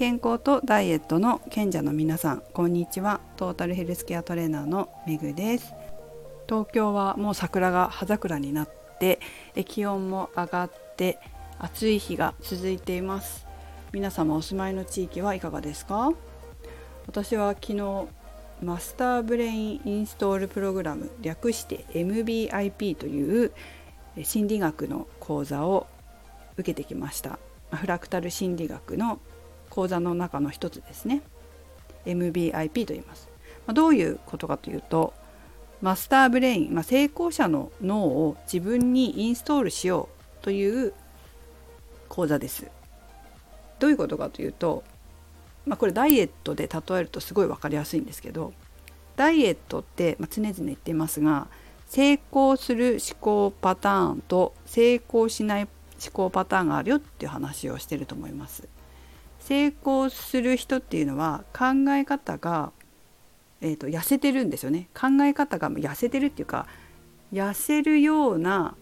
健康とダイエットの賢者の皆さんこんにちは。トータルヘルスケアトレーナーのめぐです。東京はもう桜が葉桜になって気温も上がって暑い日が続いています。皆様お住まいの地域はいかがですか？私は昨日マスターブレインインストールプログラム略して MBIP という心理学の講座を受けてきました。フラクタル心理学の講座の中の一つですね。MBIP と言います。まどういうことかというとマスターブレイン、まあ、成功者の脳を自分にインストールしようという講座です。どういうことかというと、まあ、これダイエットで例えるとすごい分かりやすいんですけどダイエットって、まあ、常々言っていますが成功する思考パターンと成功しない思考パターンがあるよっていう話をしてると思います。成功する人っていうのは考え方が、えーと、痩せてるんですよね考え方が痩せてるっていうか痩せるような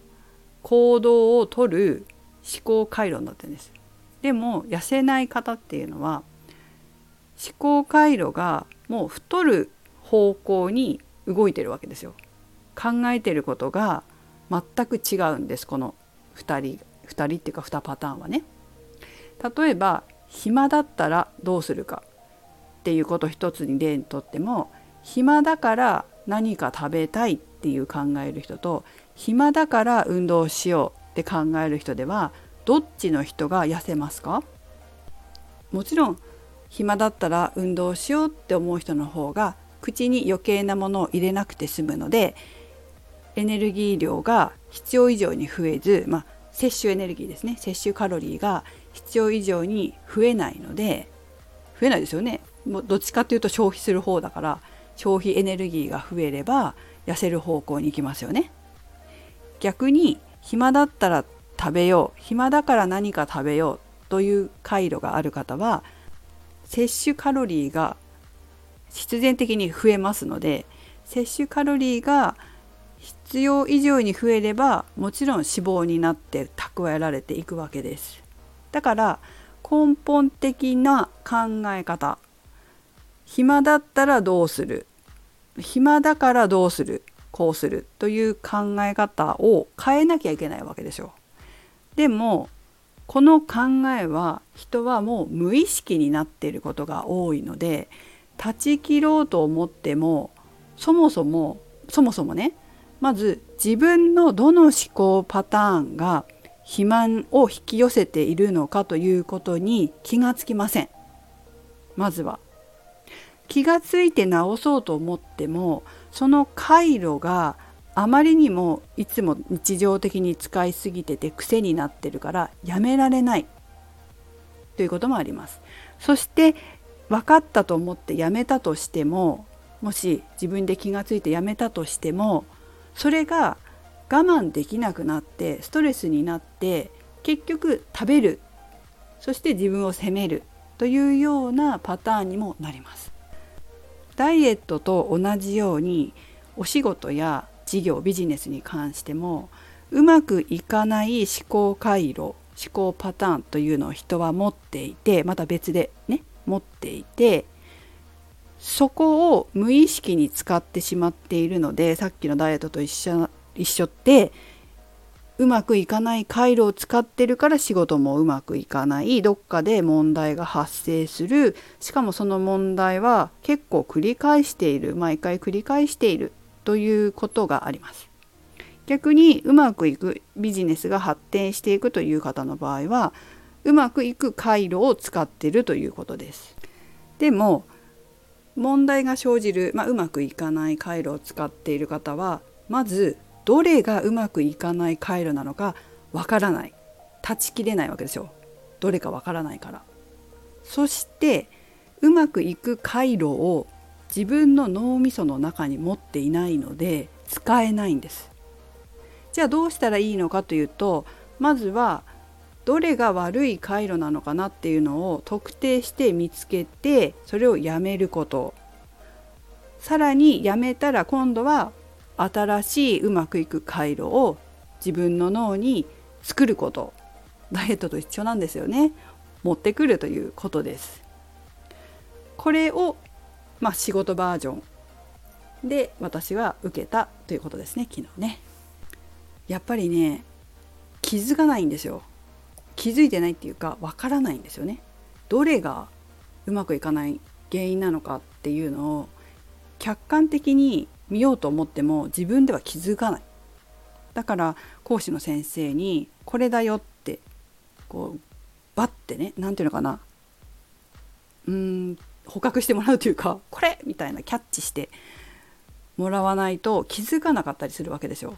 行動をとる思考回路になってるんです。でも痩せない方っていうのは思考回路がもう太る方向に動いてるわけですよ。考えてることが全く違うんですこの2人2人っていうか2パターンはね。例えば暇だったらどうするかっていうこと一つに例にとっても暇だから何か食べたいっていう考える人と暇だから運動しようって考える人ではどっちの人が痩せますか？もちろん暇だったら運動しようって思う人の方が口に余計なものを入れなくて済むのでエネルギー量が必要以上に増えず、まあ、摂取エネルギーですね。摂取カロリーが必要以上に増えないので増えないですよね。もうどっちかっていうと消費する方だから消費エネルギーが増えれば痩せる方向に行きますよね。逆に暇だったら食べよう暇だから何か食べようという回路がある方は摂取カロリーが必然的に増えますので摂取カロリーが必要以上に増えればもちろん脂肪になって蓄えられていくわけです。だから根本的な考え方暇だったらどうする暇だからどうするこうするという考え方を変えなきゃいけないわけでしょでもこの考えは人はもう無意識になっていることが多いので断ち切ろうと思ってもそもそもそもそもねまず自分のどの思考パターンが肥満を引き寄せているのかということに気がつきません。まずは気がついて直そうと思ってもその回路があまりにもいつも日常的に使いすぎてて癖になってるからやめられない。ということもあります。そして分かったと思ってやめたとしてももし自分で気がついてやめたとしてもそれが我慢できなくなってストレスになって結局食べるそして自分を責めるというようなパターンにもなります。ダイエットと同じようにお仕事や事業ビジネスに関してもうまくいかない思考回路思考パターンというのを人は持っていてまた別でね持っていてそこを無意識に使ってしまっているのでさっきのダイエットと一緒一緒ってうまくいかない回路を使ってるから仕事もうまくいかないどっかで問題が発生するしかもその問題は結構繰り返している毎回繰り返しているということがあります。逆にうまくいくビジネスが発展していくという方の場合はうまくいく回路を使ってるということです。でも問題が生じる、まあ、うまくいかない回路を使っている方はまずどれがうまくいかない回路なのかわからない。断ち切れないわけですよ。どれかわからないから。そしてうまくいく回路を自分の脳みその中に持っていないので使えないんです。じゃあどうしたらいいのかというとまずはどれが悪い回路なのかなっていうのを特定して見つけてそれをやめること。さらにやめたら今度は新しいうまくいく回路を自分の脳に作ること。ダイエットと一緒なんですよね。持ってくるということです。これを、まあ、仕事バージョン。で私は受けたということですね昨日ね。やっぱりね気づかないんですよ。気づいてないっていうかわからないんですよね。どれがうまくいかない原因なのかっていうのを客観的に見ようと思っても自分では気づかないだから講師の先生に「これだよ」ってこうバッてね何て言うのかなうん捕獲してもらうというか「これ!」みたいなキャッチしてもらわないと気づかなかったりするわけですよ。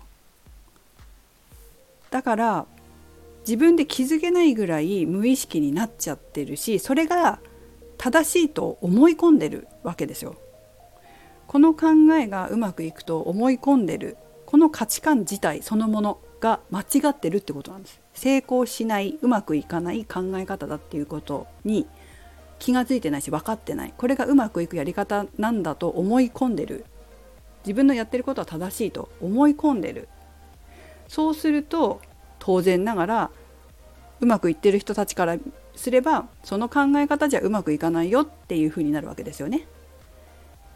だから自分で気づけないぐらい無意識になっちゃってるしそれが正しいと思い込んでるわけですよ。この考えがうまくいくと思い込んでるこの価値観自体そのものが間違ってるってことなんです。成功しないうまくいかない考え方だっていうことに気が付いてないし分かってないこれがうまくいくやり方なんだと思い込んでる自分のやってることは正しいと思い込んでるそうすると当然ながらうまくいってる人たちからすればその考え方じゃうまくいかないよっていうふうになるわけですよね。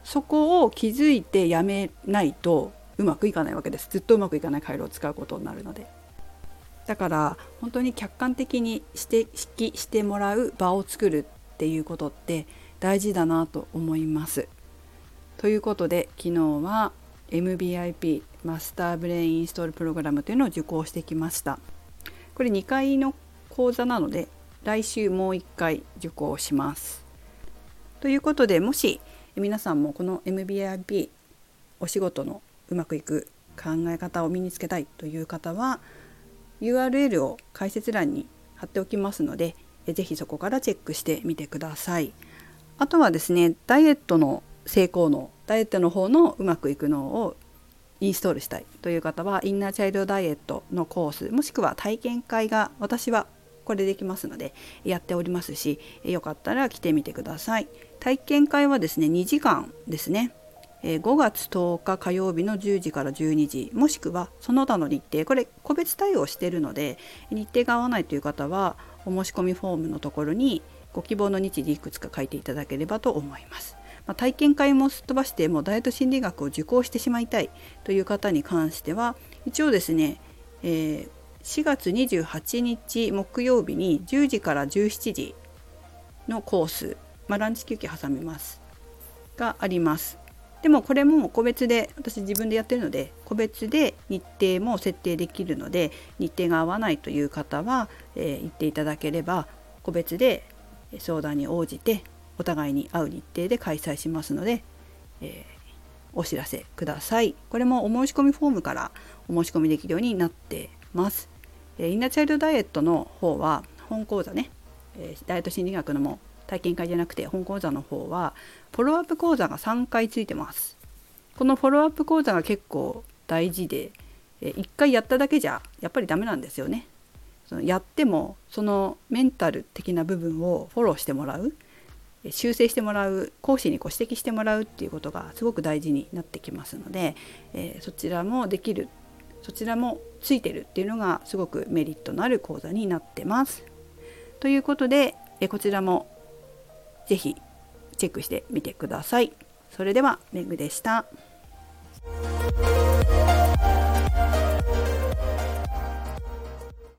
そこを気づいてやめないとうまくいかないわけです。ずっとうまくいかない回路を使うことになるので。だから本当に客観的に指摘してもらう場を作るっていうことって大事だなと思います。ということで昨日は MBIP マスターブレインインストールプログラムというのを受講してきましたこれ2回の講座なので来週もう1回受講しますということでもし皆さんもこの MBIP お仕事のうまくいく考え方を身につけたいという方は URL を解説欄に貼っておきますので是非そこからチェックしてみてください。あとはですねダイエットの成功のダイエットの方のうまくいくのをインストールしたいという方はインナーチャイルドダイエットのコースもしくは体験会が私はこれできますのでやっておりますしよかったら来てみてください。体験会はですね2時間ですね。5月10日火曜日の10時から12時もしくはその他の日程。これ個別対応しているので日程が合わないという方はお申し込みフォームのところにご希望の日時いくつか書いていただければと思います。まあ、体験会もすっ飛ばしてもうダイエット心理学を受講してしまいたいという方に関しては一応ですね、えー、4月28日木曜日に10時から17時のコース、まあ、ランチ休憩挟みますがあります。でもこれも個別で私自分でやってるので個別で日程も設定できるので日程が合わないという方は、えー、言っていただければ個別で相談に応じてお互いに会う日程で開催しますので、えー、お知らせください。これもお申し込みフォームからお申し込みできるようになってます。えー、インナーチャイルドダイエットの方は本講座ね、えダイエット心理学のも体験会じゃなくて本講座の方はフォローアップ講座が3回ついてますこのフォローアップ講座が結構大事でえ1回やっただけじゃやっぱりダメなんですよねそのやってもそのメンタル的な部分をフォローしてもらう修正してもらう講師にご指摘してもらうっていうことがすごく大事になってきますので、えー、そちらもできるそちらもついてるっていうのがすごくメリットのある講座になってます。ということで、えこちらも是非チェックしてみてください。それではメグでした。